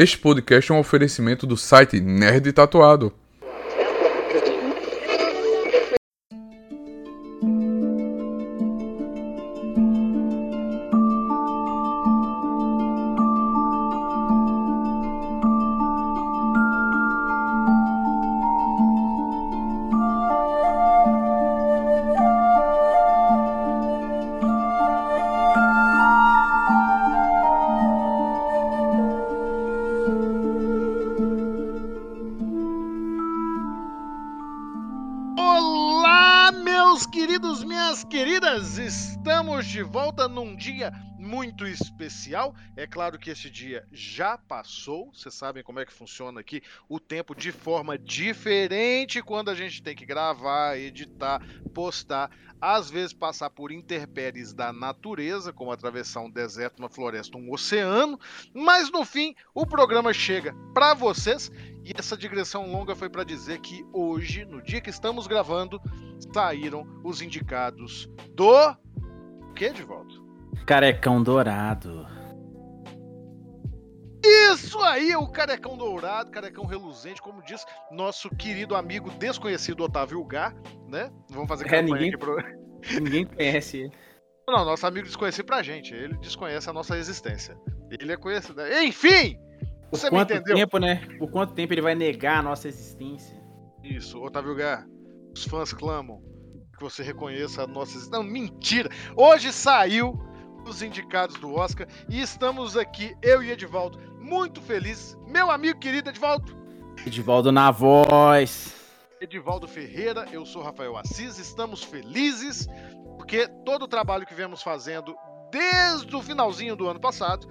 Este podcast é um oferecimento do site Nerd Tatuado. É claro que esse dia já passou. Vocês sabem como é que funciona aqui o tempo de forma diferente quando a gente tem que gravar, editar, postar, às vezes passar por intempéries da natureza, como atravessar um deserto, uma floresta, um oceano, mas no fim o programa chega para vocês e essa digressão longa foi para dizer que hoje, no dia que estamos gravando, saíram os indicados do o que de volta? Carecão dourado. Isso aí, o carecão dourado, carecão reluzente, como diz nosso querido amigo desconhecido Otávio Gá, né? Vamos fazer É, campanha ninguém- aqui pro... Ninguém conhece ele. Não, nosso amigo desconhecido pra gente, ele desconhece a nossa existência. Ele é conhecido. Enfim! Por Você me quanto entendeu? tempo, né? Por quanto tempo ele vai negar a nossa existência? Isso, Otávio Gá, os fãs clamam que você reconheça a nossa existência. Não, mentira! Hoje saiu os indicados do Oscar e estamos aqui, eu e Edivaldo, muito felizes. Meu amigo querido Edivaldo, Edivaldo na voz. Edivaldo Ferreira, eu sou Rafael Assis, estamos felizes porque todo o trabalho que viemos fazendo desde o finalzinho do ano passado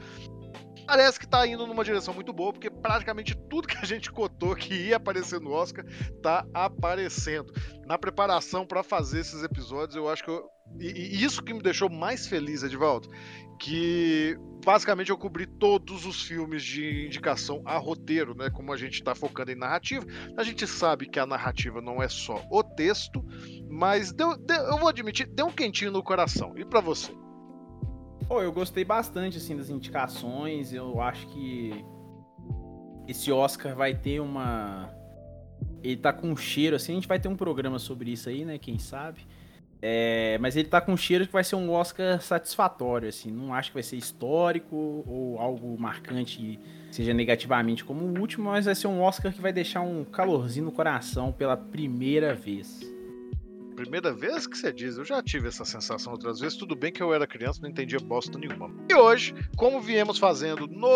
parece que está indo numa direção muito boa, porque praticamente tudo que a gente cotou que ia aparecer no Oscar tá aparecendo. Na preparação para fazer esses episódios, eu acho que eu... e, e isso que me deixou mais feliz, Edivaldo, que basicamente eu cobri todos os filmes de indicação a roteiro, né? Como a gente está focando em narrativa, a gente sabe que a narrativa não é só o texto, mas deu, deu- eu vou admitir, deu um quentinho no coração. E para você? Pô, eu gostei bastante, assim, das indicações. Eu acho que esse Oscar vai ter uma... Ele tá com um cheiro, assim, a gente vai ter um programa sobre isso aí, né? Quem sabe. É, mas ele tá com cheiro que vai ser um Oscar satisfatório, assim. Não acho que vai ser histórico ou algo marcante, seja negativamente como o último, mas vai ser um Oscar que vai deixar um calorzinho no coração pela primeira vez. Primeira vez que você diz, eu já tive essa sensação outras vezes. Tudo bem que eu era criança, não entendia bosta nenhuma. E hoje, como viemos fazendo no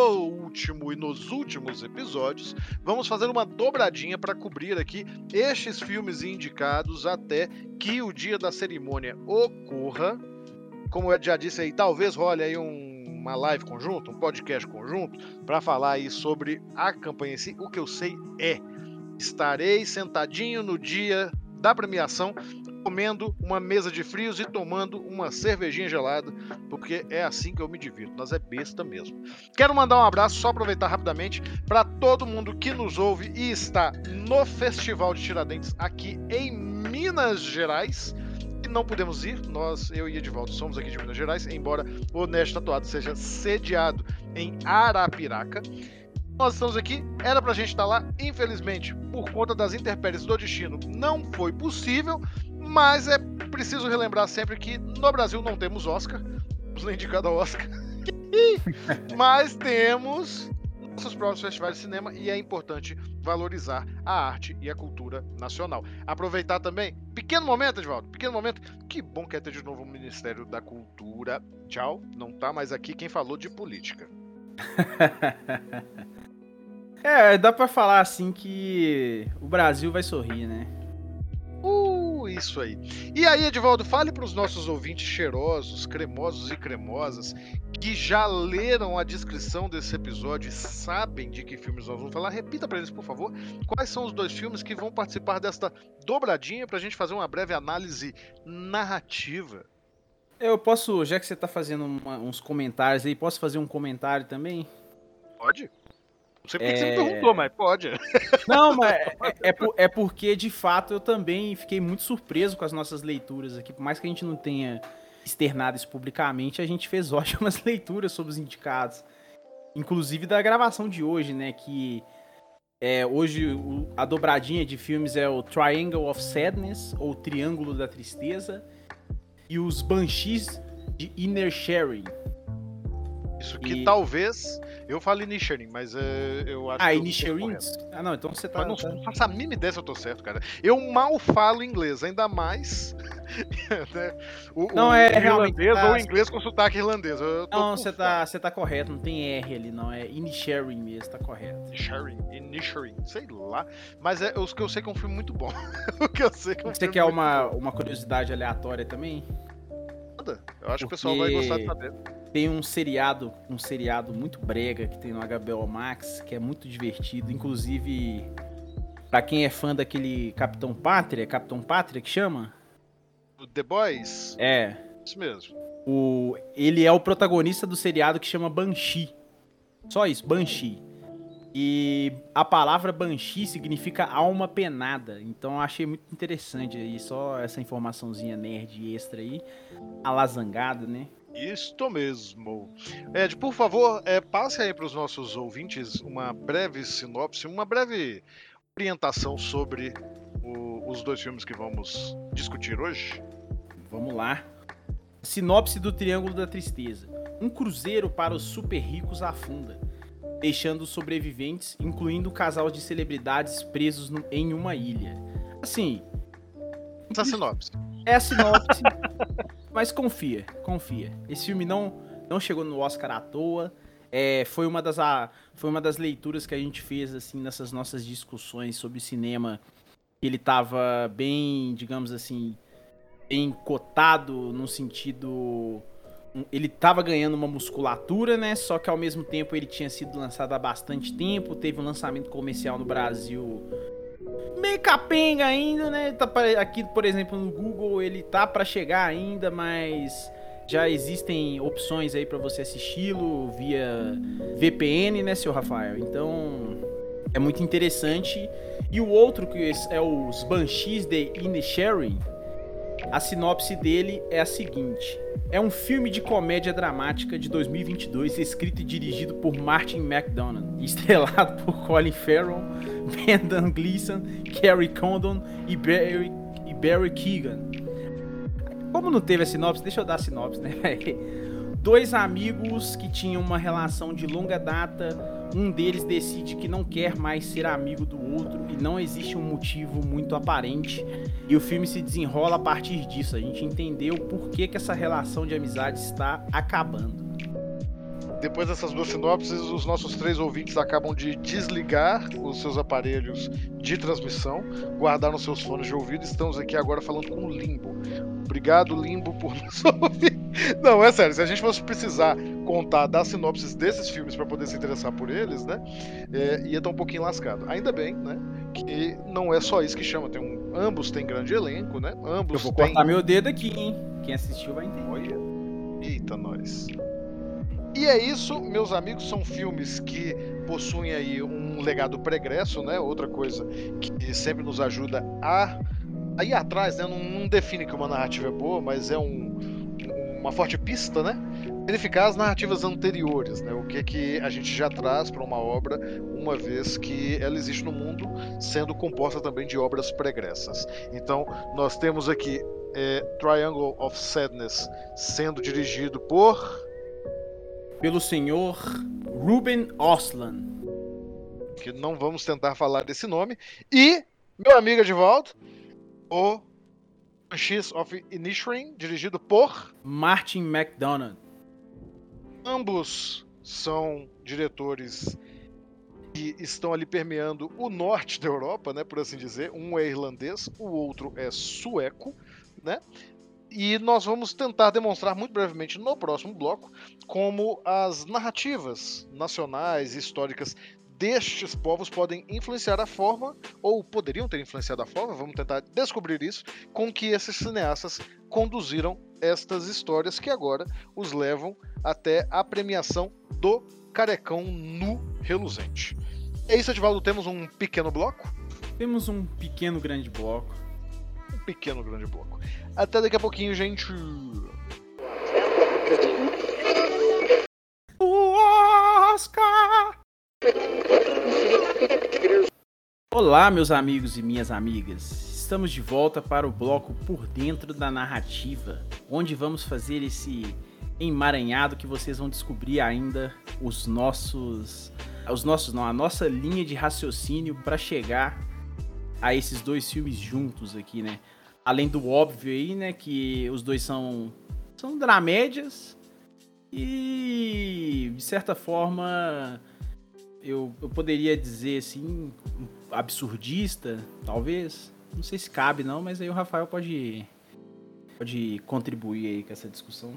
último e nos últimos episódios, vamos fazer uma dobradinha para cobrir aqui estes filmes indicados até que o dia da cerimônia ocorra. Como eu já disse aí, talvez role aí um- uma live conjunto, um podcast conjunto, para falar aí sobre a campanha em si. O que eu sei é, estarei sentadinho no dia da premiação comendo uma mesa de frios e tomando uma cervejinha gelada, porque é assim que eu me divirto. Nós é besta mesmo. Quero mandar um abraço, só aproveitar rapidamente, para todo mundo que nos ouve e está no Festival de Tiradentes aqui em Minas Gerais. Não podemos ir, nós, eu e Edivaldo, somos aqui de Minas Gerais, embora o Nerd Tatuado seja sediado em Arapiraca. Nós estamos aqui, era pra gente estar lá, infelizmente, por conta das intempéries do destino, não foi possível, mas é preciso relembrar sempre que no Brasil não temos Oscar, não nem indicado a Oscar, mas temos nossos próprios festivais de cinema e é importante valorizar a arte e a cultura nacional. Aproveitar também, pequeno momento, Edvaldo, pequeno momento, que bom que é ter de novo o Ministério da Cultura. Tchau, não tá mais aqui quem falou de política. É, dá pra falar assim que o Brasil vai sorrir, né? Uh, isso aí. E aí, Edivaldo, fale para os nossos ouvintes cheirosos, cremosos e cremosas que já leram a descrição desse episódio e sabem de que filmes nós vamos falar. Repita para eles, por favor, quais são os dois filmes que vão participar desta dobradinha para a gente fazer uma breve análise narrativa. Eu posso, já que você tá fazendo uma- uns comentários aí, posso fazer um comentário também? Pode? Não sei porque que você me É. perguntou, mas pode. Não, mas é, é por- é porque, de fato, eu também fiquei muito surpreso com as nossas leituras aqui. Por mais que a gente não tenha externado isso publicamente, a gente fez ótimas leituras sobre os indicados. inclusive da gravação de hoje, né? Que é, hoje o, a dobradinha de filmes é o Triangle of Sadness, ou Triângulo da Tristeza, e os Banshees de Inner Sharing. Isso que E- talvez. Eu falo Inisherin, mas é, eu acho Ah, que. Ah, não, então você tá. Mas não, tá- não faço a mínima ideia se eu tô certo, cara. Eu mal falo inglês, ainda mais. né, o, Não, o é, irlandês tá- ou inglês com sotaque irlandês. Não, você tá, você tá correto, não tem R ali, não. É Inisharing mesmo, tá correto. Inisherin, Inisherin, sei lá. Mas é os que eu sei que é um filme muito bom. o que eu sei que é um Você quer uma, bom. uma curiosidade aleatória também? Eu acho que o pessoal vai Porque- gostar de saber. Tem um seriado, um seriado muito brega que tem no HBO Max, que é muito divertido. Inclusive, pra quem é fã daquele Capitão Pátria, Capitão Pátria que chama? O The Boys, É. isso mesmo. O, ele é o protagonista do seriado que chama Banshee. Só isso, Banshee. E a palavra Banshee significa alma penada. Então eu achei muito interessante aí, só essa informaçãozinha nerd extra aí. Alazangada, né? Isto mesmo. Ed, por favor, é, passe aí para os nossos ouvintes uma breve sinopse, uma breve orientação sobre o- os dois filmes que vamos discutir hoje. Vamos lá. Sinopse do Triângulo da Tristeza. Um cruzeiro para os super ricos afunda, deixando os sobreviventes, incluindo um casal de celebridades presos no- em uma ilha. Assim, Essa sinopse. é a sinopse, mas confia, confia. Esse filme não, não chegou no Oscar à toa. É, foi, uma das, a, foi uma das leituras que a gente fez assim nessas nossas discussões sobre cinema. Ele tava bem, digamos assim, bem cotado no sentido. Ele tava ganhando uma musculatura, né? Só que ao mesmo tempo ele tinha sido lançado há bastante tempo. Teve um lançamento comercial no Brasil meio capenga ainda, né? Tá aqui, por exemplo, no Google ele tá pra chegar ainda, mas já existem opções aí pra você assisti-lo via VPN, né, seu Rafael? Então é muito interessante. E o outro que é os Banshees de Inisherin, a sinopse dele é a seguinte: é um filme de comédia dramática de 2022, escrito e dirigido por Martin McDonagh, estrelado por Colin Farrell, Brendan Gleeson, Kerry Condon e Barry, e Barry Keegan. Como não teve a sinopse, deixa eu dar a sinopse, né? Dois amigos que tinham uma relação de longa data, um deles decide que não quer mais ser amigo do outro e não existe um motivo muito aparente. E o filme se desenrola a partir disso. A gente entendeu por que, que essa relação de amizade está acabando. Depois dessas duas sinopses, os nossos três ouvintes acabam de desligar os seus aparelhos de transmissão, guardaram seus fones de ouvido e estamos aqui agora falando com o Limbo. Obrigado, Limbo, por nos ouvir. Não, é sério, se a gente fosse precisar contar das sinopses desses filmes para poder se interessar por eles, né, é, ia estar um pouquinho lascado. Ainda bem, né, que não é só isso que chama, tem um, ambos têm grande elenco, né, Eu ambos vou têm... cortar meu dedo aqui, hein? Quem assistiu vai entender. Olha. Eita, nós. E é isso, meus amigos, são filmes que possuem aí um legado pregresso, né? Outra coisa que sempre nos ajuda a, a ir atrás, né? Não, não define que uma narrativa é boa, mas é um, uma forte pista, né? Verificar as narrativas anteriores, né? O que que a gente já traz para uma obra, uma vez que ela existe no mundo, sendo composta também de obras pregressas. Então, nós temos aqui é, Triangle of Sadness sendo dirigido por Pelo senhor Ruben Oslan. que não vamos tentar falar desse nome e meu amigo Edivaldo o X of Inisherin dirigido por Martin McDonagh. ambos são diretores que estão ali permeando o norte da Europa, né, por assim dizer. Um é irlandês, o outro é sueco, né? E nós vamos tentar demonstrar muito brevemente no próximo bloco como as narrativas nacionais e históricas destes povos podem influenciar a forma, ou poderiam ter influenciado a forma, vamos tentar descobrir isso, com que esses cineastas conduziram estas histórias que agora os levam até a premiação do Carecão nu reluzente. É isso, Edivaldo, temos um pequeno bloco. Temos um pequeno grande bloco. Pequeno grande bloco. Até daqui a pouquinho, gente. O Oscar! Olá, meus amigos e minhas amigas. Estamos de volta para o bloco Por Dentro da Narrativa, onde vamos fazer esse emaranhado que vocês vão descobrir ainda os nossos os nossos não, a nossa linha de raciocínio para chegar a esses dois filmes juntos aqui, né? Além do óbvio aí, né, que os dois são são dramédias e de certa forma eu, eu poderia dizer assim, absurdista, talvez. Não sei se cabe não, mas aí o Rafael pode pode contribuir aí com essa discussão.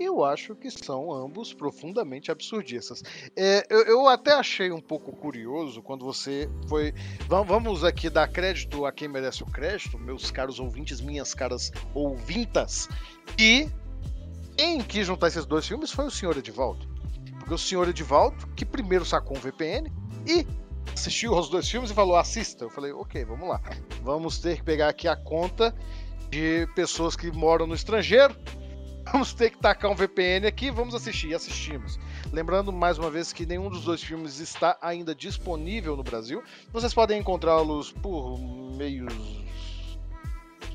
Eu acho que são ambos profundamente absurdistas. É, eu, eu, até achei um pouco curioso quando você foi. Vamos aqui dar crédito a quem merece o crédito, meus caros ouvintes, minhas caras ouvintas. E quem quis juntar esses dois filmes foi o senhor Edivaldo. Porque o senhor Edivaldo, que primeiro sacou um VPN e assistiu aos dois filmes e falou: assista. Eu falei: ok, vamos lá. Vamos ter que pegar aqui a conta de pessoas que moram no estrangeiro vamos ter que tacar um VPN aqui, vamos assistir. E assistimos. Lembrando mais uma vez que nenhum dos dois filmes está ainda disponível no Brasil. Vocês podem encontrá-los por meios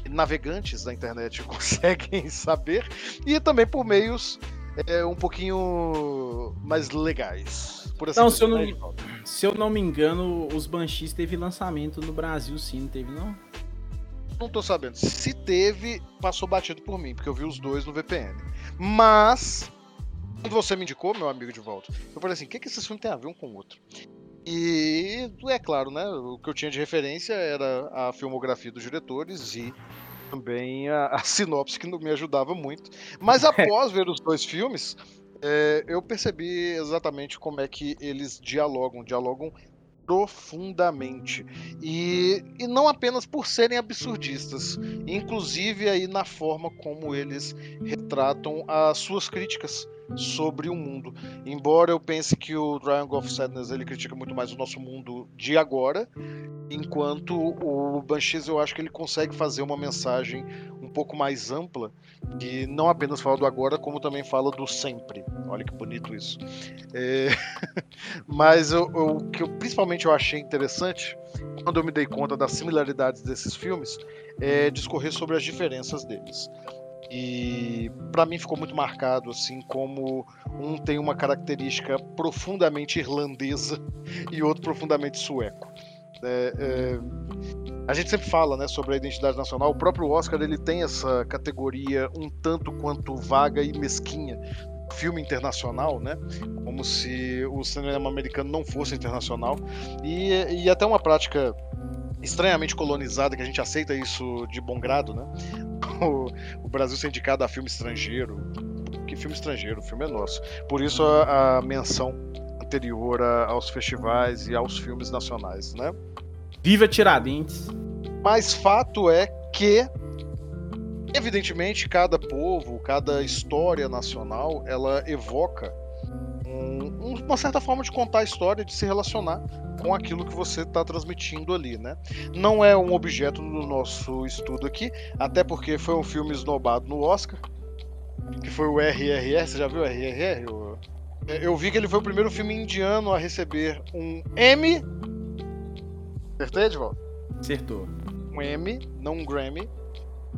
navegantes da internet conseguem saber e também por meios é, um pouquinho mais legais. Por assim não, se eu não, né, se eu não me engano, os Banshees teve lançamento no Brasil, sim, não teve não? Não tô sabendo. Se teve, passou batido por mim, porque eu vi os dois no VPN. Mas, quando você me indicou, meu amigo de volta, eu falei assim: o que, que esses filmes têm a ver um com o outro? E é claro, né? O que eu tinha de referência era a filmografia dos diretores e também a, a sinopse que não me ajudava muito. Mas após ver os dois filmes, é, eu percebi exatamente como é que eles dialogam, dialogam profundamente. E, e não apenas por serem absurdistas, inclusive aí na forma como eles retratam as suas críticas sobre o mundo. Embora eu pense que o Triangle of Sadness ele critica muito mais o nosso mundo de agora, enquanto o Banshees eu acho que ele consegue fazer uma mensagem pouco mais ampla e não apenas fala do agora, como também fala do sempre. Olha que bonito isso. É... Mas o que eu, principalmente eu achei interessante quando eu me dei conta das similaridades desses filmes é discorrer sobre as diferenças deles. E para mim ficou muito marcado assim como um tem uma característica profundamente irlandesa e outro profundamente sueco. É, é, a gente sempre fala né, sobre a identidade nacional. O próprio Oscar ele tem essa categoria um tanto quanto vaga e mesquinha filme internacional, né? Como se o cinema americano não fosse internacional. E, e até uma prática estranhamente colonizada, que a gente aceita isso de bom grado, né? O, o Brasil ser indicado a filme estrangeiro. Que filme estrangeiro? O filme é nosso. Por isso a, a menção anterior a, aos festivais e aos filmes nacionais, né? Viva Tiradentes! Mas fato é que evidentemente cada povo, cada história nacional, ela evoca um, uma certa forma de contar a história, de se relacionar com aquilo que você está transmitindo ali, né? Não é um objeto do nosso estudo aqui, até porque foi um filme esnobado no Oscar, que foi o RRR. Você já viu o RRR? Eu, eu vi que ele foi o primeiro filme indiano a receber um M. Acertei, Edvaldo? Acertou. Um M, não um Grammy.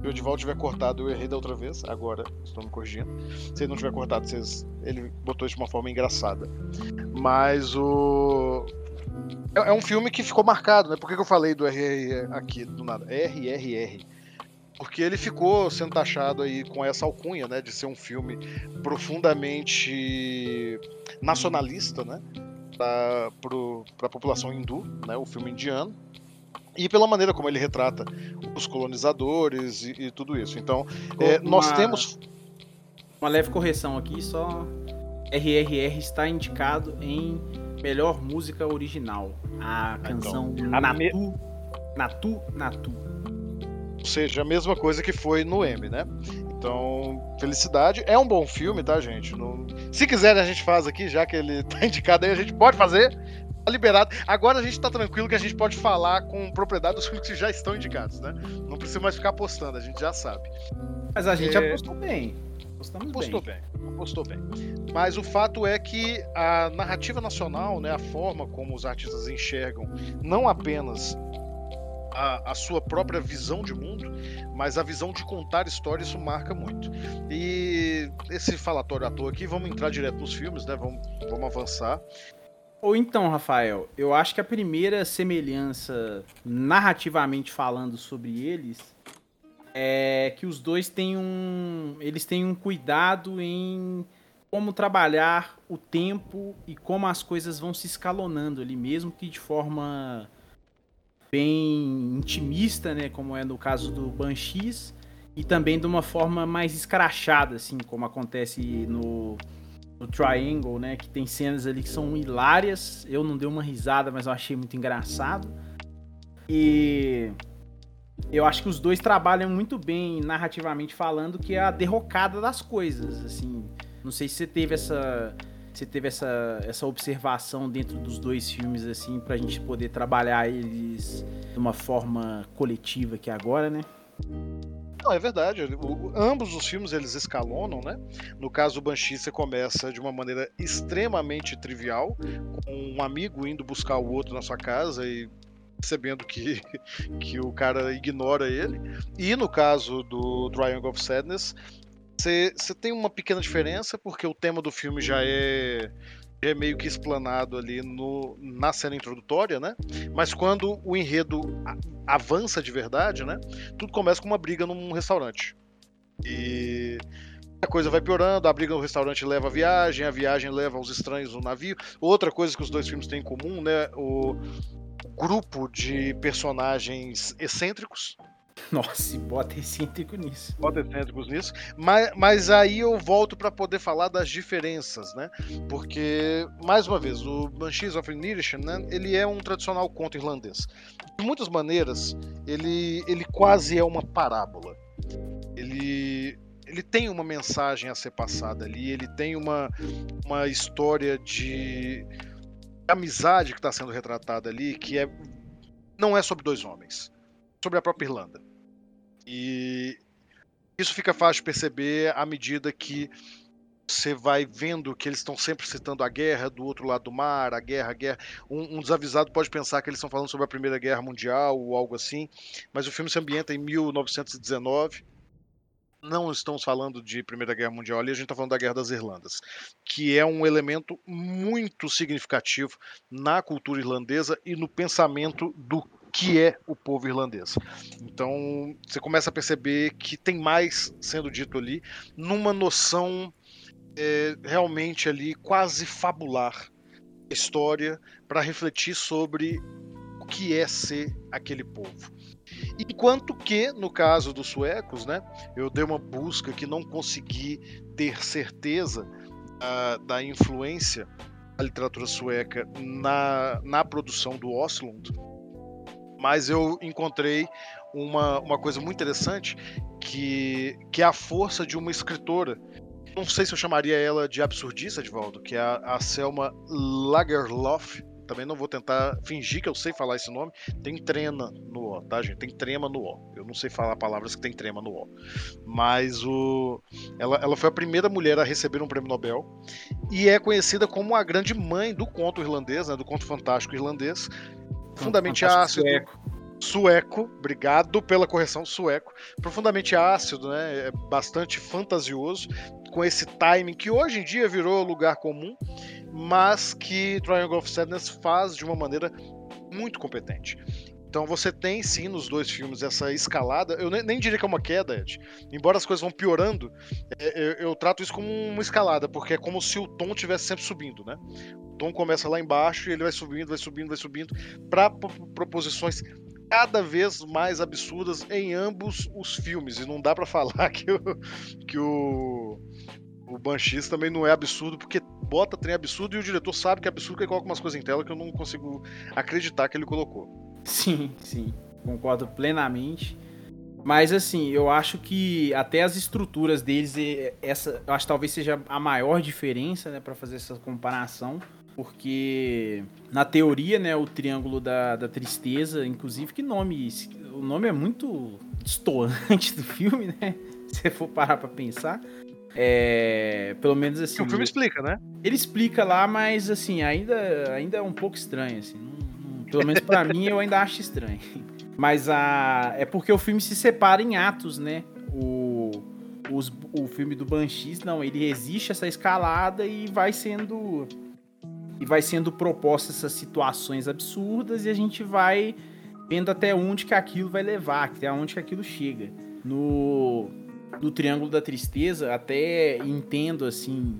Se o Edvaldo tiver cortado, eu errei da outra vez. Agora estou me corrigindo. Se ele não tiver cortado, vocês... ele botou isso de uma forma engraçada. Mas o. É, é um filme que ficou marcado, né? Por que, que eu falei do RR aqui do nada? RRR. Porque ele ficou sendo taxado aí com essa alcunha, né? De ser um filme profundamente nacionalista, né? Para a população hindu, né? O filme indiano e pela maneira como ele retrata os colonizadores e, e tudo isso. Então, é, nós temos. Uma leve correção aqui, só. RRR está indicado em melhor música original. A então, canção então, Natu, Natu, Natu. Ou seja, a mesma coisa que foi no M, né? Então, felicidade. É um bom filme, tá, gente? Não... Se quiserem, a gente faz aqui, já que ele tá indicado aí, a gente pode fazer. Tá liberado. Agora a gente tá tranquilo que a gente pode falar com propriedade dos filmes que já estão indicados, né? Não precisa mais ficar apostando, a gente já sabe. Mas a gente é... apostou bem. apostou bem. bem. Apostou bem. Mas o fato é que a narrativa nacional, né, a forma como os artistas enxergam não apenas a, a, sua própria visão de mundo, mas a visão de contar história, isso marca muito. E esse falatório à toa aqui, vamos entrar direto nos filmes, né? Vamos, vamos avançar. Ou então, Rafael, eu acho que a primeira semelhança, narrativamente falando sobre eles, é que os dois têm um. Eles têm um cuidado em como trabalhar o tempo e como as coisas vão se escalonando ali, mesmo que de forma bem intimista, né, como é no caso do Banshees, e também de uma forma mais escrachada, assim, como acontece no, no Triangle, né, que tem cenas ali que são hilárias. Eu não dei uma risada, mas eu achei muito engraçado. E eu acho que os dois trabalham muito bem narrativamente falando, que é a derrocada das coisas, assim. Não sei se você teve essa você teve essa, essa observação dentro dos dois filmes, assim, pra gente poder trabalhar eles de uma forma coletiva aqui agora, né? Não, é verdade. O, ambos os filmes eles escalonam, né? No caso do Banshee, você começa de uma maneira extremamente trivial, com um amigo indo buscar o outro na sua casa e percebendo que, que o cara ignora ele. E no caso do Triangle of Sadness, você tem uma pequena diferença, porque o tema do filme já é, já é meio que explanado ali no, na cena introdutória, né? Mas quando o enredo avança de verdade, né? Tudo começa com uma briga num restaurante. E a coisa vai piorando, a briga no restaurante leva a viagem, a viagem leva os estranhos no navio. Outra coisa que os dois filmes têm em comum, né? O grupo de personagens excêntricos, Nossa, bota excêntrico nisso. Bota excêntricos nisso. Mas, mas aí eu volto para poder falar das diferenças, né? Porque, mais uma vez, o Banshees of Inisherin, né? Ele é um tradicional conto irlandês. De muitas maneiras, ele, ele quase é uma parábola. Ele, ele tem uma mensagem a ser passada ali, ele tem uma, uma história de amizade que está sendo retratada ali, que é não é sobre dois homens, sobre a própria Irlanda. E isso fica fácil de perceber à medida que você vai vendo que eles estão sempre citando a guerra do outro lado do mar, a guerra, a guerra. Um, um, desavisado pode pensar que eles estão falando sobre a Primeira Guerra Mundial ou algo assim, mas o filme se ambienta em 1919. Não estamos falando de Primeira Guerra Mundial ali, a gente está falando da Guerra das Irlandas, que é um elemento muito significativo na cultura irlandesa e no pensamento do que é o povo irlandês. Então você começa a perceber que tem mais sendo dito ali, numa noção é, realmente ali quase fabular história para refletir sobre o que é ser aquele povo. Enquanto que, no caso dos suecos, né, eu dei uma busca que não consegui ter certeza uh, da influência da literatura sueca na, na produção do Oslund, mas eu encontrei uma, uma coisa muito interessante que, que é a força de uma escritora. Não sei se eu chamaria ela de absurdista, Edvaldo, que é a, a Selma Lagerlof. Também não vou tentar fingir que eu sei falar esse nome. Tem trena no O, tá, gente? Tem trema no O. Eu não sei falar palavras que tem trema no O. Mas o... ela, ela foi a primeira mulher a receber um prêmio Nobel e é conhecida como a grande mãe do conto irlandês, né, do conto fantástico irlandês, profundamente ácido. Sueco. sueco. obrigado pela correção, sueco. Profundamente ácido, né? É bastante fantasioso, com esse timing que hoje em dia virou lugar comum, mas que Triangle of Sadness faz de uma maneira muito competente. Então você tem sim nos dois filmes essa escalada. Eu nem, nem diria que é uma queda, Ed. Embora as coisas vão piorando, é, eu, eu, trato isso como uma escalada, porque é como se o tom estivesse sempre subindo, né? O tom começa lá embaixo e ele vai subindo, vai subindo, vai subindo, para proposições cada vez mais absurdas em ambos os filmes. E não dá para falar que o, que o, o Banshees também não é absurdo, porque bota trem absurdo e o diretor sabe que é absurdo que ele coloca umas coisas em tela que eu não consigo acreditar que ele colocou. Sim, sim. Concordo plenamente. Mas assim, eu acho que até as estruturas deles, essa, eu acho que talvez seja a maior diferença, né, para fazer essa comparação, porque na teoria, né, o triângulo da, da tristeza, inclusive, que nome, o nome é muito destoante do filme, né? Se for parar para pensar. É, pelo menos assim. o filme explica, né? Ele explica lá, mas assim, ainda, ainda é um pouco estranho, assim. Não, não, pelo menos para mim, eu ainda acho estranho. Mas a, é porque o filme se separa em atos, né? O, os, o filme do Banshees, não, ele existe essa escalada e vai sendo e vai sendo proposta essas situações absurdas e a gente vai vendo até onde que aquilo vai levar, até onde que aquilo chega. No, no Triângulo da Tristeza, até entendo assim,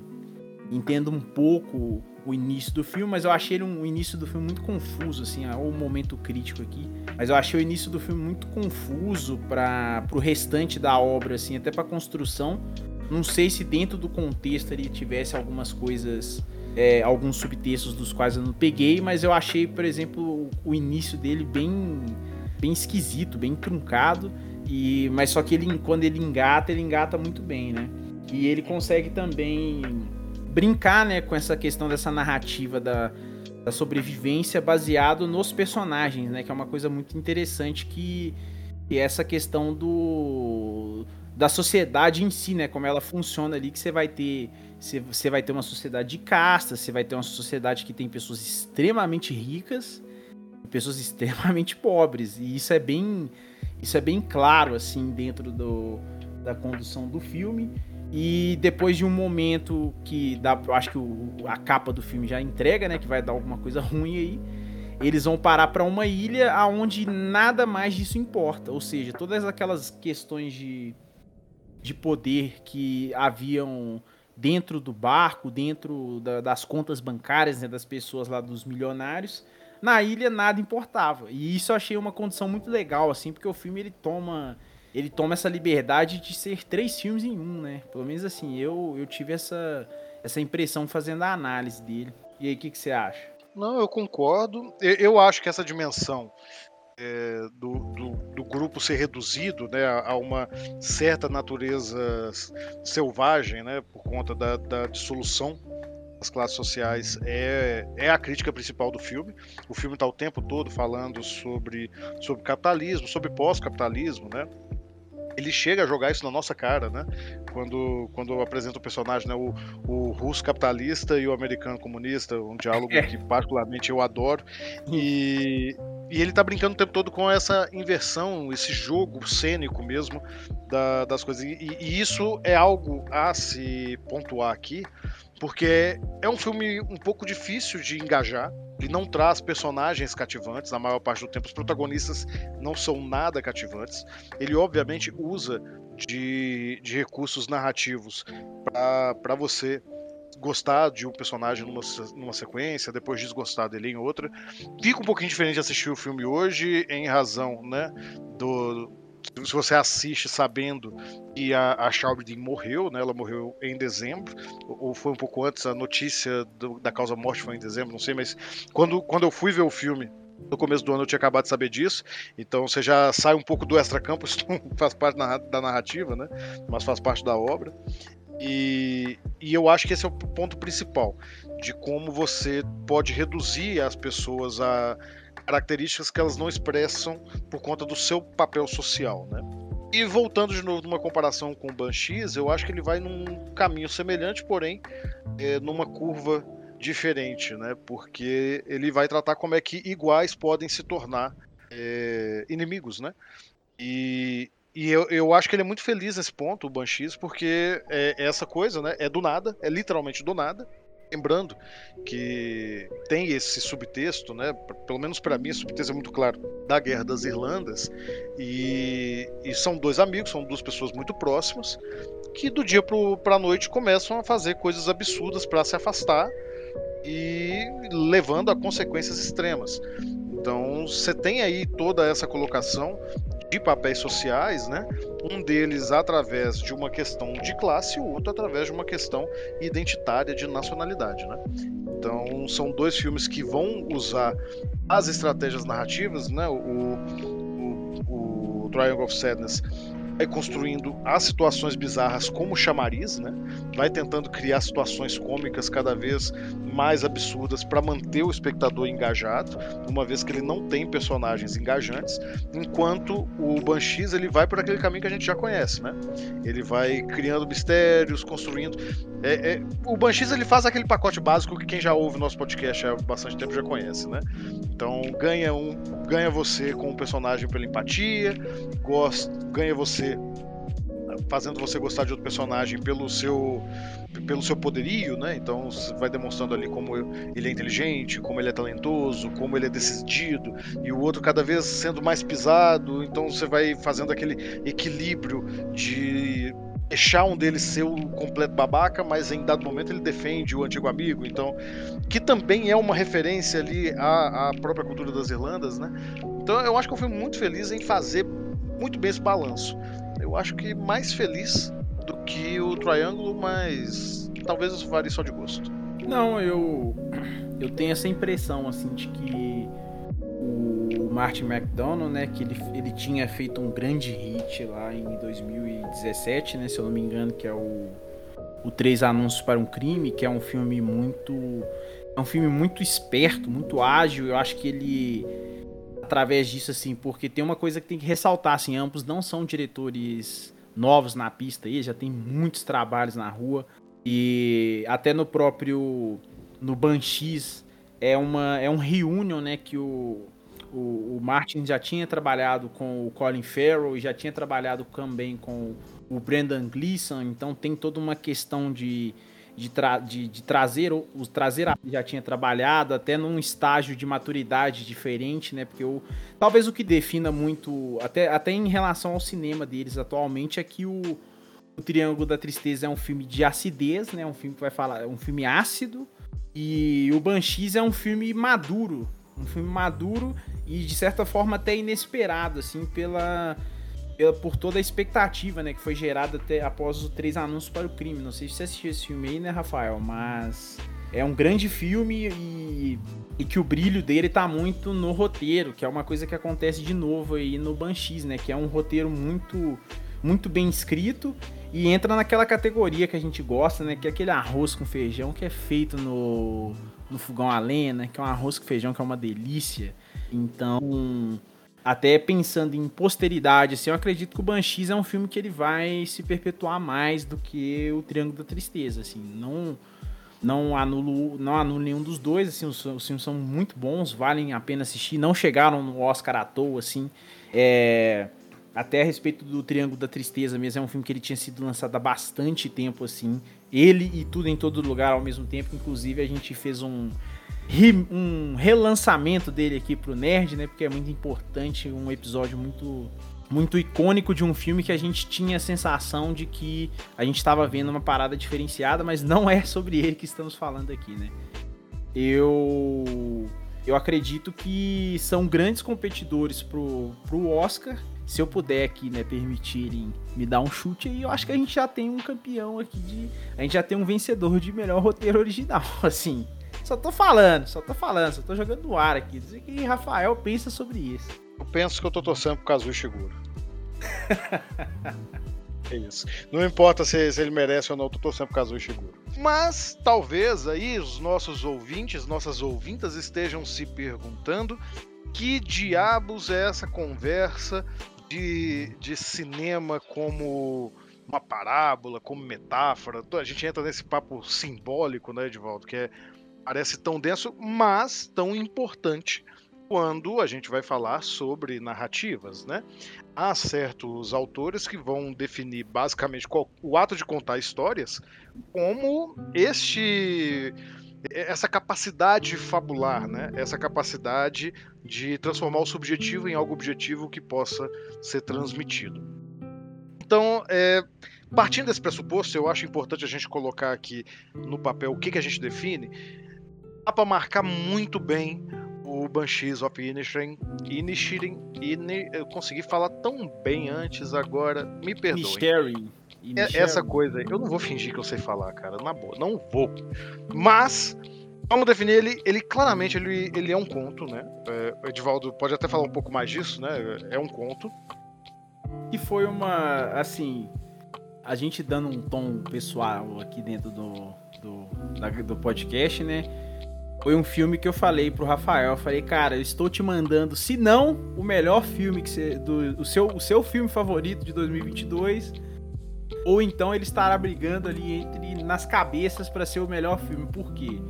entendo um pouco o início do filme, mas eu achei um, o início do filme muito confuso, assim, o um momento crítico aqui. Mas eu achei o início do filme muito confuso para o restante da obra, assim, até para construção. Não sei se dentro do contexto ele tivesse algumas coisas é, alguns subtextos dos quais eu não peguei, mas eu achei, por exemplo, o início dele bem, bem esquisito, bem truncado. E, mas só que ele, quando ele engata, ele engata muito bem, né? E ele consegue também brincar, né, com essa questão dessa narrativa da, da sobrevivência baseado nos personagens, né? Que é uma coisa muito interessante que, que é essa questão do da sociedade em si, né? Como ela funciona ali, que você vai ter você vai ter uma sociedade de castas, você vai ter uma sociedade que tem pessoas extremamente ricas e pessoas extremamente pobres. E isso é bem, isso é bem claro assim dentro do, da condução do filme. E depois de um momento que dá, eu acho que o, a capa do filme já entrega, né, que vai dar alguma coisa ruim aí, eles vão parar para uma ilha aonde nada mais disso importa, ou seja, todas aquelas questões de, de poder que haviam dentro do barco, dentro da, das contas bancárias né, das pessoas lá, dos milionários, na ilha nada importava. E isso eu achei uma condição muito legal, assim, porque o filme ele toma ele toma essa liberdade de ser três filmes em um, né? Pelo menos assim, eu, eu tive essa, essa impressão fazendo a análise dele. E aí, o que, que você acha? Não, eu concordo. Eu, eu acho que essa dimensão é, do, do, do, grupo ser reduzido né, a, uma certa natureza selvagem, né, por conta da, da dissolução das classes sociais é, é a crítica principal do filme. O filme está o tempo todo falando sobre, sobre capitalismo, sobre pós-capitalismo, né? Ele chega a jogar isso na nossa cara, né? Quando, quando apresenta o personagem, né? O, o russo capitalista e o americano comunista, um diálogo é. que particularmente eu adoro. E, e ele tá brincando o tempo todo com essa inversão, esse jogo cênico mesmo da, das coisas. E, e isso é algo a se pontuar aqui, porque é um filme um pouco difícil de engajar. Ele não traz personagens cativantes, na maior parte do tempo os protagonistas não são nada cativantes. Ele, obviamente, usa de, de recursos narrativos para você gostar de um personagem numa, numa sequência, depois desgostar dele em outra. Fica um pouquinho diferente assistir o filme hoje, em razão né, do, se você assiste sabendo que a, a Shalberdin morreu, né? Ela morreu em dezembro, ou foi um pouco antes, a notícia do, da causa morte foi em dezembro, não sei, mas quando, quando eu fui ver o filme, no começo do ano eu tinha acabado de saber disso, então você já sai um pouco do extra-campo, isso não faz parte da narrativa, né? Mas faz parte da obra. E, e eu acho que esse é o ponto principal, de como você pode reduzir as pessoas a características que elas não expressam por conta do seu papel social, né? E voltando de novo numa comparação com o Banshees, eu acho que ele vai num caminho semelhante, porém é, numa curva diferente, né? Porque ele vai tratar como é que iguais podem se tornar é, inimigos, né? E, e eu, eu acho que ele é muito feliz nesse ponto, o Banshees, porque é, essa coisa, né? É do nada, é literalmente do nada. Lembrando que tem esse subtexto, né? Pelo menos para mim, esse subtexto é muito claro da Guerra das Irlandas e, e são dois amigos, são duas pessoas muito próximas que do dia para a noite começam a fazer coisas absurdas para se afastar e levando a consequências extremas. Então você tem aí toda essa colocação de papéis sociais, né? Um deles através de uma questão de classe, o outro através de uma questão identitária de nacionalidade, né? Então são dois filmes que vão usar as estratégias narrativas, né? O, o, o Triangle of Sadness vai construindo as situações bizarras como chamariz, né? Vai tentando criar situações cômicas cada vez mais absurdas para manter o espectador engajado, uma vez que ele não tem personagens engajantes, enquanto o Banshees ele vai por aquele caminho que a gente já conhece, né? Ele vai criando mistérios, construindo. É, é... o Banshees ele faz aquele pacote básico que quem já ouve nosso podcast há bastante tempo já conhece, né? Então ganha um, ganha você com o personagem pela empatia, gosta, ganha você fazendo você gostar de outro personagem pelo seu pelo seu poderio, né? Então você vai demonstrando ali como ele é inteligente, como ele é talentoso, como ele é decidido, e o outro cada vez sendo mais pisado. Então você vai fazendo aquele equilíbrio de deixar um deles ser o completo babaca, mas em dado momento ele defende o antigo amigo, então que também é uma referência ali à, à própria cultura das Irlandas, né? Então eu acho que eu fui muito feliz em fazer muito bem esse balanço. Eu acho que mais feliz do que o Triângulo, mas talvez eu varie só de gosto. Não, eu eu tenho essa impressão assim de que o Martin McDonald, né, que ele, ele tinha feito um grande hit lá em 2017, né, se eu não me engano, que é o o Três Anúncios para um Crime, que é um filme muito é um filme muito esperto, muito ágil. Eu acho que ele através disso assim, porque tem uma coisa que tem que ressaltar, assim, ambos não são diretores novos na pista aí, já tem muitos trabalhos na rua e até no próprio no Banshees é uma é um reunion, né, que o o, o Martin já tinha trabalhado com o Colin Farrell e já tinha trabalhado também com o Brendan Gleeson, então tem toda uma questão de, de, tra de, de trazer o trazer a, já tinha trabalhado até num estágio de maturidade diferente, né? Porque o, talvez o que defina muito, até, até em relação ao cinema deles atualmente, é que o, o Triângulo da Tristeza é um filme de acidez, né? Um filme que vai falar, é um filme ácido. E o Banshees é um filme maduro, um filme maduro e de certa forma até inesperado, assim, pela, pela por toda a expectativa, né, que foi gerada até após os três anúncios para o crime. Não sei se você assistiu esse filme aí, né, Rafael, mas é um grande filme e, e que o brilho dele tá muito no roteiro, que é uma coisa que acontece de novo aí no Banshees, né, que é um roteiro muito muito bem escrito e entra naquela categoria que a gente gosta, né, que é aquele arroz com feijão que é feito no no fogão a lenha, né, que é um arroz com feijão que é uma delícia. Então, até pensando em posteridade, assim, eu acredito que o Banshees é um filme que ele vai se perpetuar mais do que o Triângulo da Tristeza, assim, não não anulo, não anulo nenhum dos dois, assim, os, os filmes são muito bons, valem a pena assistir, não chegaram no Oscar à toa, assim, é, até a respeito do Triângulo da Tristeza mesmo, é um filme que ele tinha sido lançado há bastante tempo, assim, ele e tudo em todo lugar ao mesmo tempo, inclusive a gente fez um um relançamento dele aqui pro Nerd, né? Porque é muito importante, um episódio muito muito icônico de um filme que a gente tinha a sensação de que a gente estava vendo uma parada diferenciada, mas não é sobre ele que estamos falando aqui, né? Eu eu acredito que são grandes competidores pro, pro Oscar. Se eu puder aqui, né, permitirem me dar um chute aí, eu acho que a gente já tem um campeão aqui de. A gente já tem um vencedor de melhor roteiro original, assim. Só tô falando, só tô falando, só tô jogando no ar aqui. Dizer que Rafael pensa sobre isso. Eu penso que eu tô torcendo pro Kazuo Shiguro. é isso. Não importa se, se, ele merece ou não, eu tô torcendo pro Kazuo Shiguro. Mas talvez aí os nossos ouvintes, nossas ouvintas estejam se perguntando que diabos é essa conversa de, de cinema como uma parábola, como metáfora. A gente entra nesse papo simbólico, né, Edvaldo? Que é parece tão denso, mas tão importante quando a gente vai falar sobre narrativas, né? Há certos autores que vão definir basicamente qual, o ato de contar histórias como este essa capacidade fabular, né? Essa capacidade de transformar o subjetivo em algo objetivo que possa ser transmitido. Então, é, partindo desse pressuposto, eu acho importante a gente colocar aqui no papel o que, que a gente define dá pra marcar muito bem o Banshees of Inisherin. Inisherin eu consegui falar tão bem antes, agora me perdoe. Inisherin. É, essa coisa, eu não vou fingir que eu sei falar, cara, na boa, não vou. Mas, vamos definir ele, ele claramente ele, ele é um conto, né? É, Edivaldo pode até falar um pouco mais disso, né? É um conto. E foi uma, assim, a gente dando um tom pessoal aqui dentro do, do, da, do podcast, né? Foi um filme que eu falei pro Rafael, eu falei, cara, eu estou te mandando, se não o melhor filme que você, do o seu, o seu filme favorito de 2022, ou então ele estará brigando ali entre nas cabeças para ser o melhor filme. Por quê?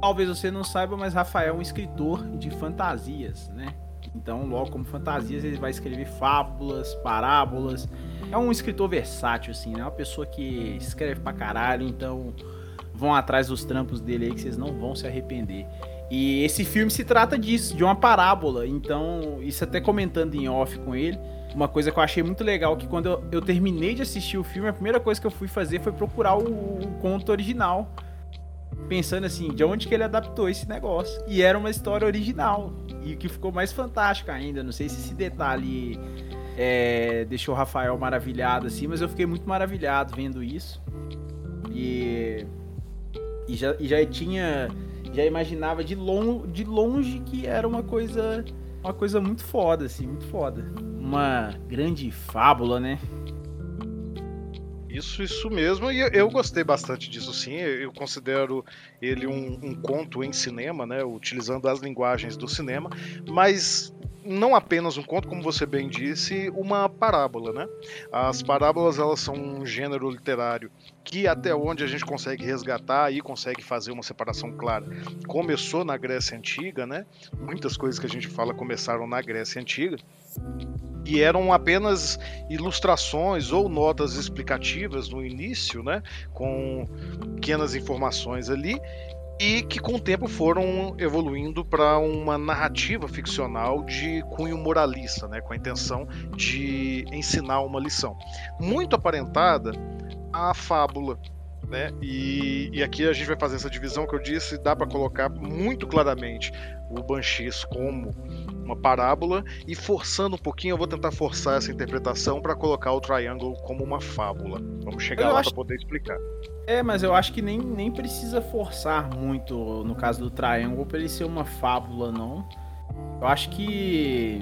Talvez você não saiba, mas Rafael é um escritor de fantasias, né? Então, logo como fantasias, ele vai escrever fábulas, parábolas. É um escritor versátil, assim, né? Uma pessoa que escreve pra caralho, então vão atrás dos trampos dele aí que vocês não vão se arrepender. E esse filme se trata disso, de uma parábola. Então, isso até comentando em off com ele, uma coisa que eu achei muito legal que quando eu, eu terminei de assistir o filme, a primeira coisa que eu fui fazer foi procurar o, o conto original pensando assim, de onde que ele adaptou esse negócio. E era uma história original. E o que ficou mais fantástico ainda, não sei se esse detalhe é, deixou o Rafael maravilhado assim, mas eu fiquei muito maravilhado vendo isso. E, e, já, e já tinha. Já imaginava de, long, de longe que era uma coisa. Uma coisa muito foda, assim, muito foda. Uma grande fábula, né? Isso, isso mesmo, e eu gostei bastante disso sim. Eu considero ele um, um, conto em cinema, né? Utilizando as linguagens do cinema, mas não apenas um conto, como você bem disse, uma parábola, né? As parábolas elas são um gênero literário que até onde a gente consegue resgatar e consegue fazer uma separação clara. Começou na Grécia Antiga, né? Muitas coisas que a gente fala começaram na Grécia Antiga e eram apenas ilustrações ou notas explicativas no início, né, com pequenas informações ali, e que com o tempo foram evoluindo para uma narrativa ficcional de cunho moralista, né, com a intenção de ensinar uma lição. Muito aparentada à fábula. Né? E, e aqui a gente vai fazer essa divisão que eu disse, dá para colocar muito claramente o Banshees como uma parábola e forçando um pouquinho, eu vou tentar forçar essa interpretação para colocar o Triangle como uma fábula. Vamos chegar eu lá acho... para poder explicar. É, mas eu acho que nem, nem precisa forçar muito no caso do Triangle para ele ser uma fábula, não. Eu acho que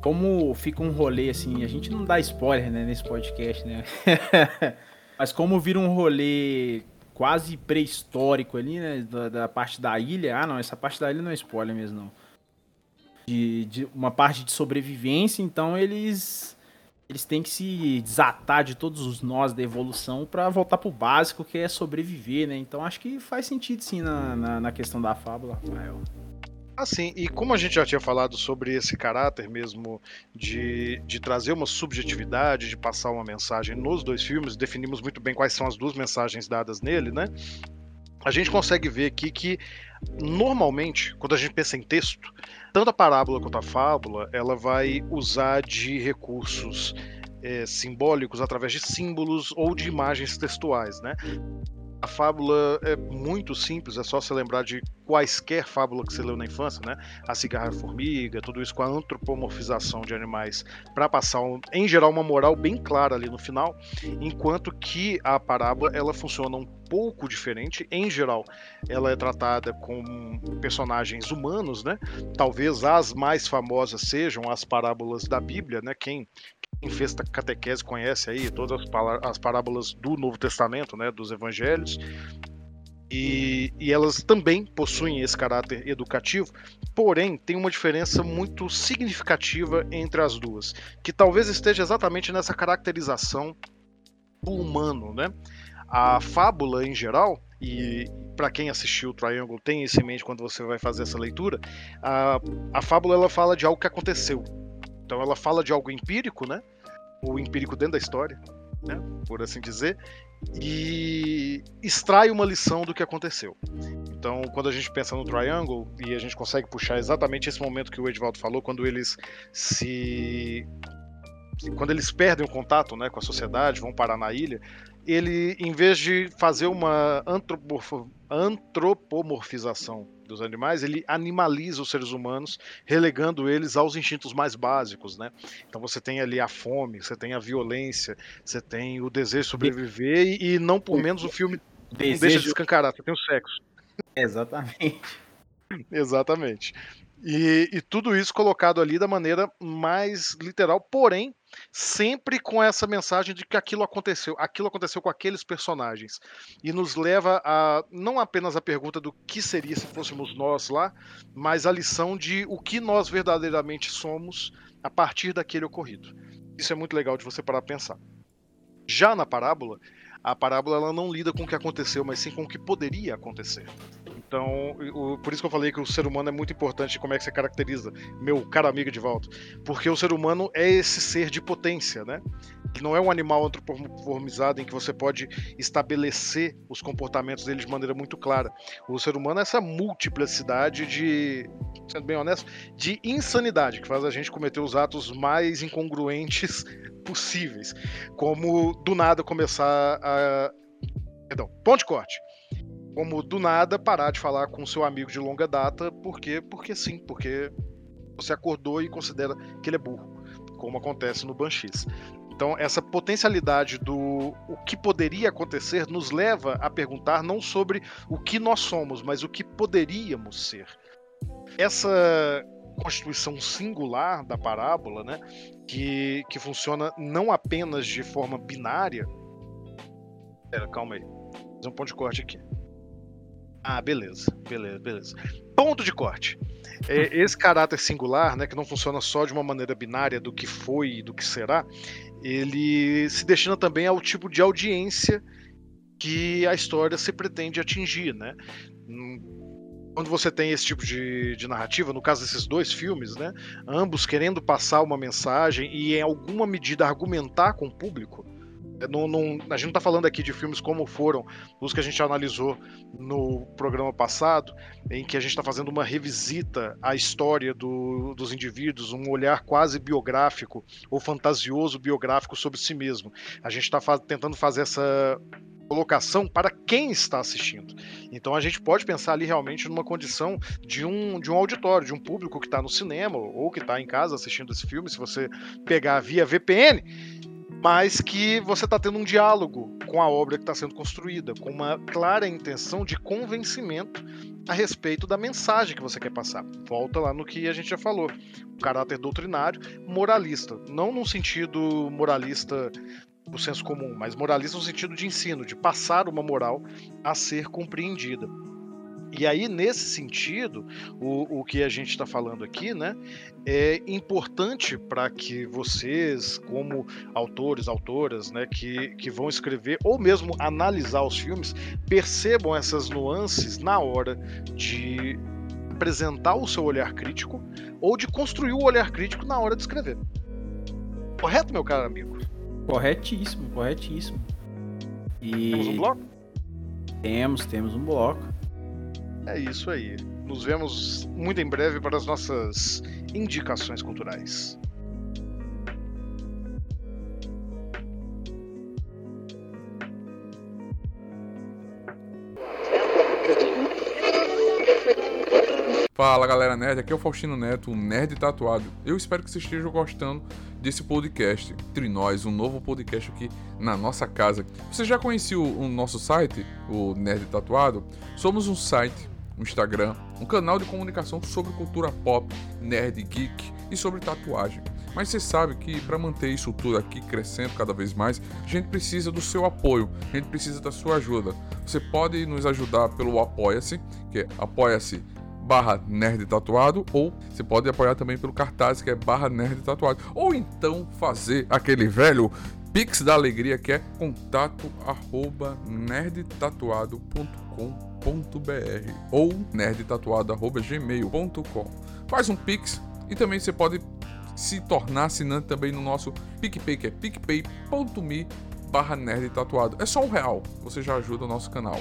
como fica um rolê assim, a gente não dá spoiler né, nesse podcast, né? mas como vira um rolê quase pré-histórico ali, né? Da, da, parte da ilha. Ah, não, essa parte da ilha não é spoiler mesmo, não de, de uma parte de sobrevivência, então eles eles têm que se desatar de todos os nós da evolução para voltar pro básico, que é sobreviver, né? Então acho que faz sentido sim na, na, na questão da fábula, Rafael. Assim, e como a gente já tinha falado sobre esse caráter mesmo de, de trazer uma subjetividade, de passar uma mensagem nos dois filmes, definimos muito bem quais são as duas mensagens dadas nele, né? A gente consegue ver aqui que, normalmente, quando a gente pensa em texto, tanto a parábola quanto a fábula, ela vai usar de recursos é, simbólicos através de símbolos ou de imagens textuais, né? A fábula é muito simples, é só se lembrar de quaisquer fábula que você leu na infância, né? A cigarra formiga, tudo isso com a antropomorfização de animais para passar, em geral, uma moral bem clara ali no final, enquanto que a parábola ela funciona um pouco diferente. Em geral, ela é tratada com personagens humanos, né? Talvez as mais famosas sejam as parábolas da Bíblia, né? Quem quem fez catequese conhece aí todas as parábolas do Novo Testamento, né, dos evangelhos, e, e, elas também possuem esse caráter educativo, porém tem uma diferença muito significativa entre as duas, que talvez esteja exatamente nessa caracterização do humano, né? A fábula em geral, e para quem assistiu o Triangle tem isso em mente quando você vai fazer essa leitura, a, a fábula ela fala de algo que aconteceu. Então ela fala de algo empírico, né? O empírico dentro da história, né, por assim dizer, e extrai uma lição do que aconteceu. Então, quando a gente pensa no Triangle, e a gente consegue puxar exatamente esse momento que o Edvaldo falou, quando eles se. Quando eles perdem o contato né, com a sociedade, vão parar na ilha, ele, em vez de fazer uma antropomorfização dos animais, ele animaliza os seres humanos, relegando eles aos instintos mais básicos, né? Então você tem ali a fome, você tem a violência, você tem o desejo de sobreviver e, e não por menos o filme desejo... não deixa de escancarar, você tem o sexo. Exatamente. Exatamente. E, e, tudo isso colocado ali da maneira mais literal, porém, sempre com essa mensagem de que aquilo aconteceu, aquilo aconteceu com aqueles personagens. E nos leva a não apenas a pergunta do que seria se fôssemos nós lá, mas a lição de o que nós verdadeiramente somos a partir daquele ocorrido. Isso é muito legal de você parar a pensar. Já na parábola, a parábola ela não lida com o que aconteceu, mas sim com o que poderia acontecer. Então, o, por isso que eu falei que o ser humano é muito importante como é que você caracteriza, meu caro amigo de volta. Porque o ser humano é esse ser de potência, né? Que não é um animal antropomorfizado em que você pode estabelecer os comportamentos dele de maneira muito clara. O ser humano é essa multiplicidade de, sendo bem honesto, de insanidade que faz a gente cometer os atos mais incongruentes possíveis. Como do nada começar a. Perdão, ponte corte como do nada parar de falar com seu amigo de longa data, porque porque sim, porque você acordou e considera que ele é burro, como acontece no Banshees. Então, essa potencialidade do o que poderia acontecer nos leva a perguntar não sobre o que nós somos, mas o que poderíamos ser. Essa constituição singular da parábola, né, que, que funciona não apenas de forma binária. Pera, calma aí. Vou fazer um ponto de corte aqui. Ah, beleza, beleza, beleza. Ponto de corte. É, esse caráter singular, né, que não funciona só de uma maneira binária do que foi e do que será, ele se destina também ao tipo de audiência que a história se pretende atingir, né? Quando você tem esse tipo de, de, narrativa, no caso desses dois filmes, né, ambos querendo passar uma mensagem e em alguma medida argumentar com o público, não, não, a gente não está falando aqui de filmes como foram os que a gente analisou no programa passado, em que a gente está fazendo uma revisita à história do, dos indivíduos, um olhar quase biográfico ou fantasioso biográfico sobre si mesmo. A gente está fa tentando fazer essa colocação para quem está assistindo. Então a gente pode pensar ali realmente numa condição de um, de um auditório, de um público que está no cinema ou que está em casa assistindo esse filme. Se você pegar via VPN, mas que você está tendo um diálogo com a obra que está sendo construída, com uma clara intenção de convencimento a respeito da mensagem que você quer passar. Volta lá no que a gente já falou: o caráter doutrinário, moralista. Não num sentido moralista do senso comum, mas moralista no sentido de ensino, de passar uma moral a ser compreendida. E aí, nesse sentido, o, o que a gente está falando aqui, né, é importante para que vocês, como autores, autoras, né, que, que vão escrever ou mesmo analisar os filmes, percebam essas nuances na hora de apresentar o seu olhar crítico ou de construir o olhar crítico na hora de escrever. Correto, meu caro amigo? Corretíssimo, corretíssimo. E... Temos um bloco? Temos, temos um bloco. É isso aí. Nos vemos muito em breve para as nossas indicações culturais. Fala galera nerd, aqui é o Faustino Neto, um nerd tatuado. Eu espero que vocês estejam gostando desse podcast. Entre nós, um novo podcast aqui na nossa casa. Você já conhecia o, o nosso site, o Nerd Tatuado? Somos um site um Instagram, um canal de comunicação sobre cultura pop, nerd, geek e sobre tatuagem. Mas você sabe que para manter isso tudo aqui crescendo cada vez mais, a gente precisa do seu apoio, a gente precisa da sua ajuda. Você pode nos ajudar pelo Apoia-se, que é apoia-se barra nerd tatuado, ou você pode apoiar também pelo cartaz, que é barra nerd tatuado. Ou então fazer aquele velho Pix da Alegria, que é contato arroba nerdtatuado.com nerdtatuado.com.br ou nerdtatuado.gmail.com. Faz um Pix e também você pode se tornar assinante também no nosso PicPay, que é picpay.me barra nerdtatuado. É só um real, você já ajuda o nosso canal.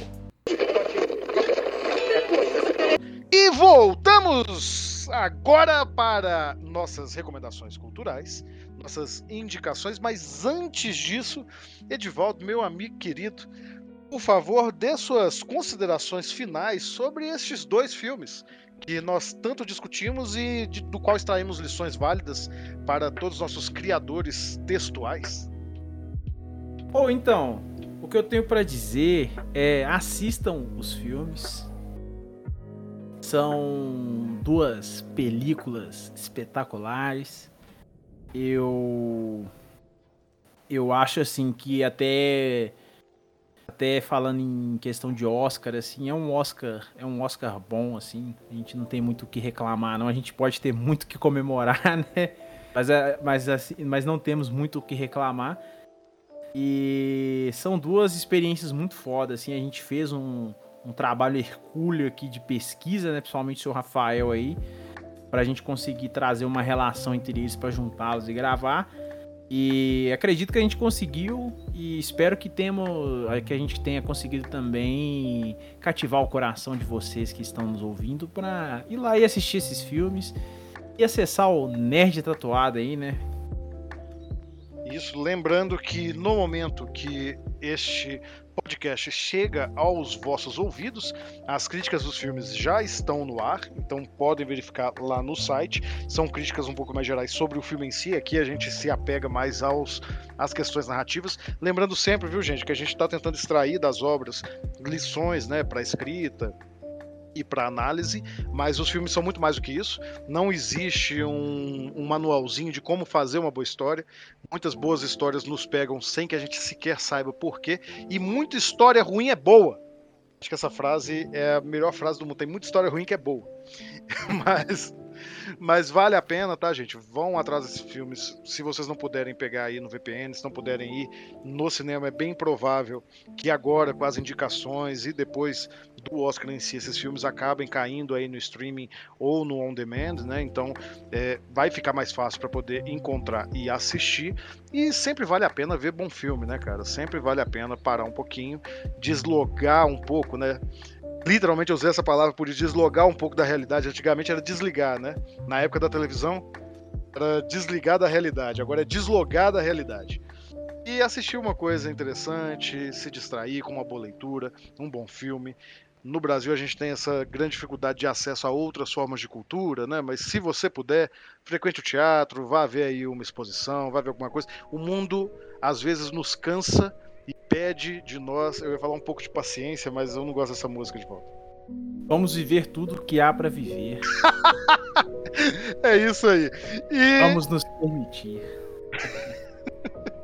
E voltamos agora para nossas recomendações culturais, nossas indicações, mas antes disso, Edivaldo, meu amigo querido, por favor, dê suas considerações finais sobre estes dois filmes que nós tanto discutimos e de, do qual extraímos lições válidas para todos os nossos criadores textuais. Ou então, o que eu tenho para dizer é assistam os filmes, São duas películas espetaculares. Eu eu acho assim que até até falando em questão de Oscar assim, é um Oscar, é um Oscar bom assim. A gente não tem muito o que reclamar, não. A gente pode ter muito o que comemorar, né? Mas, é, mas, assim, mas não temos muito o que reclamar. E são duas experiências muito fodas, assim. A gente fez um, um trabalho hercúleo aqui de pesquisa, né? Principalmente o seu Rafael aí, para a gente conseguir trazer uma relação entre eles para juntá-los e gravar. E acredito que a gente conseguiu e espero que temos, que a gente tenha conseguido também cativar o coração de vocês que estão nos ouvindo para ir lá e assistir esses filmes e acessar o Nerd Tatuado aí, né? Isso, lembrando que no momento que este podcast chega aos vossos ouvidos, as críticas dos filmes já estão no ar, então podem verificar lá no site. São críticas um pouco mais gerais sobre o filme em si. Aqui a gente se apega mais aos às questões narrativas. Lembrando sempre, viu, gente, que a gente está tentando extrair das obras lições, né, para escrita, e para análise, mas os filmes são muito mais do que isso. Não existe um, um, manualzinho de como fazer uma boa história. Muitas boas histórias nos pegam sem que a gente sequer saiba porquê, e muita história ruim é boa. Acho que essa frase é a melhor frase do mundo. Tem muita história ruim que é boa. mas mas vale a pena, tá, gente? Vão atrás desses filmes. Se vocês não puderem pegar aí no VPN, se não puderem ir no cinema, é bem provável que agora, com as indicações e depois do Oscar em si, esses filmes acabem caindo aí no streaming ou no on demand, né? Então é, vai ficar mais fácil para poder encontrar e assistir. E sempre vale a pena ver bom filme, né, cara? Sempre vale a pena parar um pouquinho, deslogar um pouco, né? Literalmente eu usei essa palavra por deslogar um pouco da realidade. Antigamente era desligar, né? Na época da televisão era desligar da realidade, agora é deslogar da realidade. E assistir uma coisa interessante, se distrair com uma boa leitura, um bom filme. No Brasil a gente tem essa grande dificuldade de acesso a outras formas de cultura, né? Mas se você puder, frequente o teatro, vá ver aí uma exposição, vá ver alguma coisa. O mundo às vezes nos cansa e pede de nós, eu ia falar um pouco de paciência, mas eu não gosto dessa música de volta. Vamos viver tudo que há para viver. é isso aí. E... Vamos nos permitir.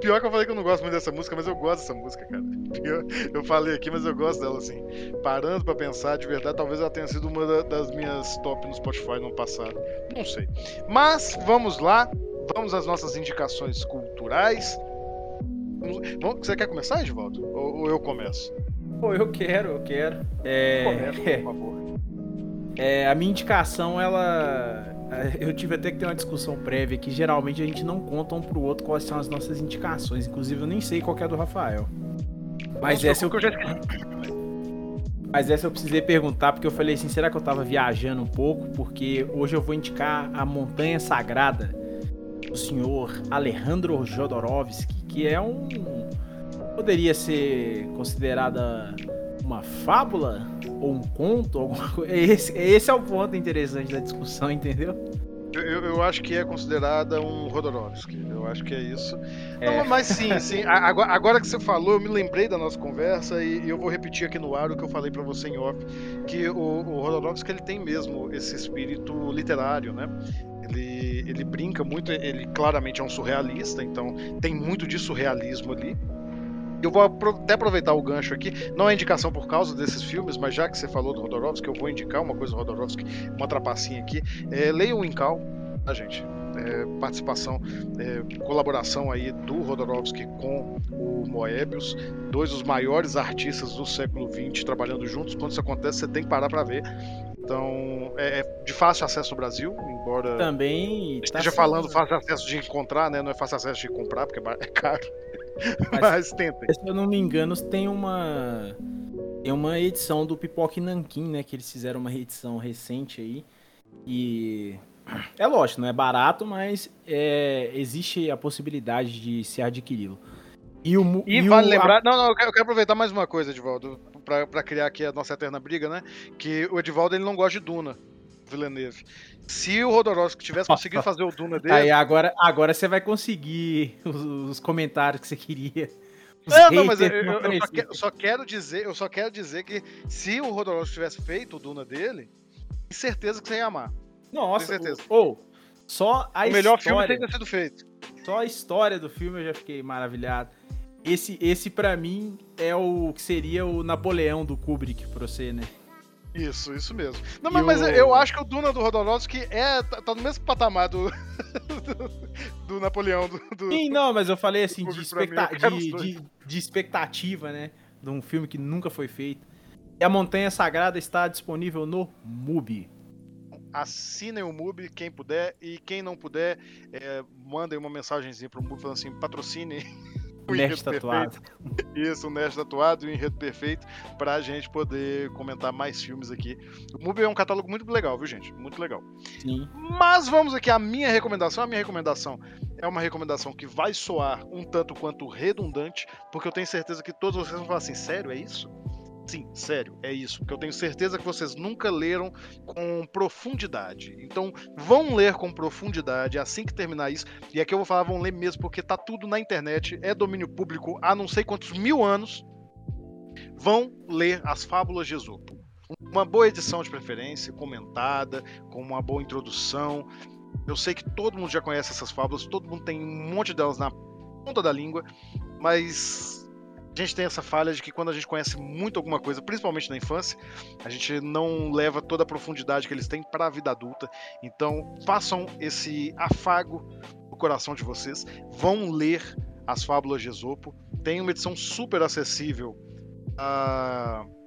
Pior que eu falei que eu não gosto muito dessa música, mas eu gosto dessa música, cara. Eu falei aqui, mas eu gosto dela, assim. Parando para pensar, de verdade, talvez ela tenha sido uma das minhas top no Spotify no passado. Não sei. Mas, vamos lá. Vamos às nossas indicações culturais. Você quer começar, Edvaldo? Ou eu começo? Pô, eu quero, eu quero. É... Começa, por favor. É, a minha indicação, ela. Eu tive até que ter uma discussão prévia que geralmente a gente não conta um pro outro quais são as nossas indicações. Inclusive, eu nem sei qual é a do Rafael. Mas Nossa, essa eu. eu já Mas essa eu precisei perguntar porque eu falei assim: será que eu tava viajando um pouco? Porque hoje eu vou indicar a Montanha Sagrada do senhor Alejandro Jodorowsky, que é um. poderia ser considerada uma fábula ou um conto, alguma coisa. Esse, esse é o ponto interessante da discussão, entendeu? Eu, eu, acho que é considerada um Rodorovsky. Eu acho que é isso. É. Não, mas sim, sim. Agora, agora, que você falou, eu me lembrei da nossa conversa e, e eu vou repetir aqui no ar o que eu falei para você em off, que o, o Rodorovsky ele tem mesmo esse espírito literário, né? Ele, ele brinca muito, ele claramente é um surrealista, então tem muito de surrealismo ali. Eu vou até aproveitar o gancho aqui, não é indicação por causa desses filmes, mas já que você falou do Rodorovsky, eu vou indicar uma coisa do Rodorovsky, uma trapacinha aqui. É, leia o Incal, tá, gente? É, participação, é, colaboração aí do Rodorovsky com o Moebius, dois dos maiores artistas do século XX trabalhando juntos. Quando isso acontece, você tem que parar para ver. Então, é, é, de fácil acesso no Brasil, embora. Também. Tá esteja falando fácil acesso de encontrar, né? Não é fácil acesso de comprar, porque é caro. Mas, Mas tentem. Se eu não me engano, tem uma. Tem uma edição do Pipoque Nankin, né? Que eles fizeram uma reedição recente aí. E. É lógico, não é barato, mas é, existe a possibilidade de se adquiri-lo. E, o, e, e vale o, lembrar. Não, não, eu quero, eu quero, aproveitar mais uma coisa, Edvaldo, para criar aqui a nossa eterna briga, né? Que o Edvaldo ele não gosta de Duna. Villeneuve. Se o Rodorovsky tivesse conseguido fazer o Duna dele. Aí agora, agora você vai conseguir os, os comentários que você queria. É, não, mas eu, eu, eu, só quero, eu, só quero, dizer, eu só quero dizer que se o Rodolfo tivesse feito o Duna dele, tenho certeza que você ia amar. Nossa, certeza. Ou, oh, só a o melhor história, filme tenha sido feito. Só a história do filme eu já fiquei maravilhado. Esse, esse para mim é o que seria o Napoleão do Kubrick pra você, né? Isso, isso mesmo. Não, mas, mas, eu acho que o Duna do Rodolowski é, tá, tá, no mesmo patamar do, do, do Napoleão. Do, do, Sim, não, mas eu falei assim, de, expecta de, de, de, expectativa, né? De um filme que nunca foi feito. E a Montanha Sagrada está disponível no MUBI. Assinem o MUBI, quem puder, e quem não puder, é, mandem uma mensagenzinha pro MUBI falando assim, patrocine o Nerd tatuado. Isso, o Nerd tatuado e o enredo perfeito pra gente poder comentar mais filmes aqui. O MUBI é um catálogo muito legal, viu, gente? Muito legal. Sim. Mas vamos aqui, a minha recomendação. A minha recomendação é uma recomendação que vai soar um tanto quanto redundante, porque eu tenho certeza que todos vocês vão falar assim: sério, é isso? Sim, sério, é isso. Porque eu tenho certeza que vocês nunca leram com profundidade. Então, vão ler com profundidade assim que terminar isso. E aqui eu vou falar, vão ler mesmo, porque tá tudo na internet, é domínio público há não sei quantos mil anos. Vão ler as fábulas de Esopo. Uma boa edição de preferência, comentada, com uma boa introdução. Eu sei que todo mundo já conhece essas fábulas, todo mundo tem um monte delas na ponta da língua, mas a gente tem essa falha de que quando a gente conhece muito alguma coisa, principalmente na infância, a gente não leva toda a profundidade que eles têm para a vida adulta. Então, façam esse afago no coração de vocês, vão ler as fábulas de Esopo. Tem uma edição super acessível. Uh,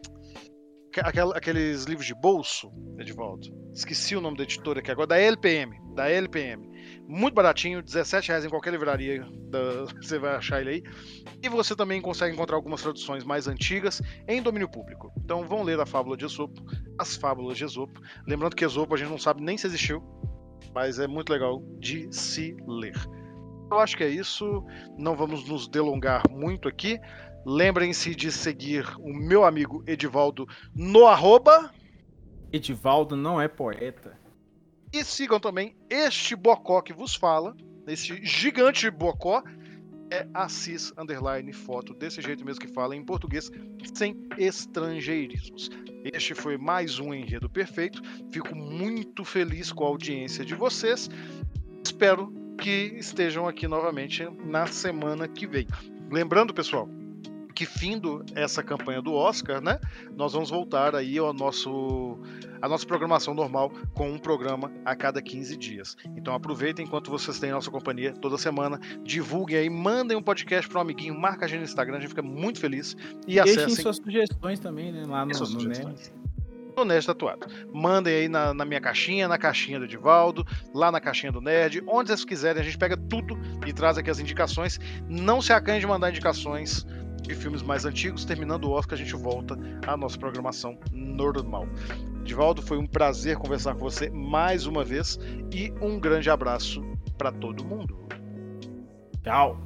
aqueles livros de bolso, Edvaldo. Esqueci o nome da editora aqui agora, da LPM. Da LPM. Muito baratinho, 17 reais em qualquer livraria, da, você vai achar ele aí. E você também consegue encontrar algumas traduções mais antigas em domínio público. Então vão ler a Fábula de Esopo, as Fábulas de Esopo. Lembrando que Esopo a gente não sabe nem se existiu, mas é muito legal de se ler. Eu acho que é isso. Não vamos nos delongar muito aqui. Lembrem-se de seguir o meu amigo Edivaldo no arroba. Edivaldo não é poeta. E sigam também este bocó que vos fala, esse gigante bocó, é Assis Underline Foto, desse jeito mesmo que fala em português, sem estrangeirismos. Este foi mais um Enredo Perfeito. Fico muito feliz com a audiência de vocês. Espero que estejam aqui novamente na semana que vem. Lembrando, pessoal, que findo essa campanha do Oscar, né? Nós vamos voltar aí ao nosso a nossa programação normal com um programa a cada 15 dias. Então aproveitem enquanto vocês têm nossa companhia toda semana, divulguem aí, mandem um podcast para um amiguinho, marca a gente no Instagram, a gente fica muito feliz e, e acessem. Deixem suas sugestões também, né, lá no, no no Nerd Tatuado. Mandem aí na, na, minha caixinha, na caixinha do Edivaldo, lá na caixinha do Nerd, onde vocês quiserem, a gente pega tudo e traz aqui as indicações. Não se acanhe de mandar indicações de filmes mais antigos. Terminando o Oscar, a gente volta à nossa programação normal. Divaldo, foi um prazer conversar com você mais uma vez e um grande abraço para todo mundo. Tchau.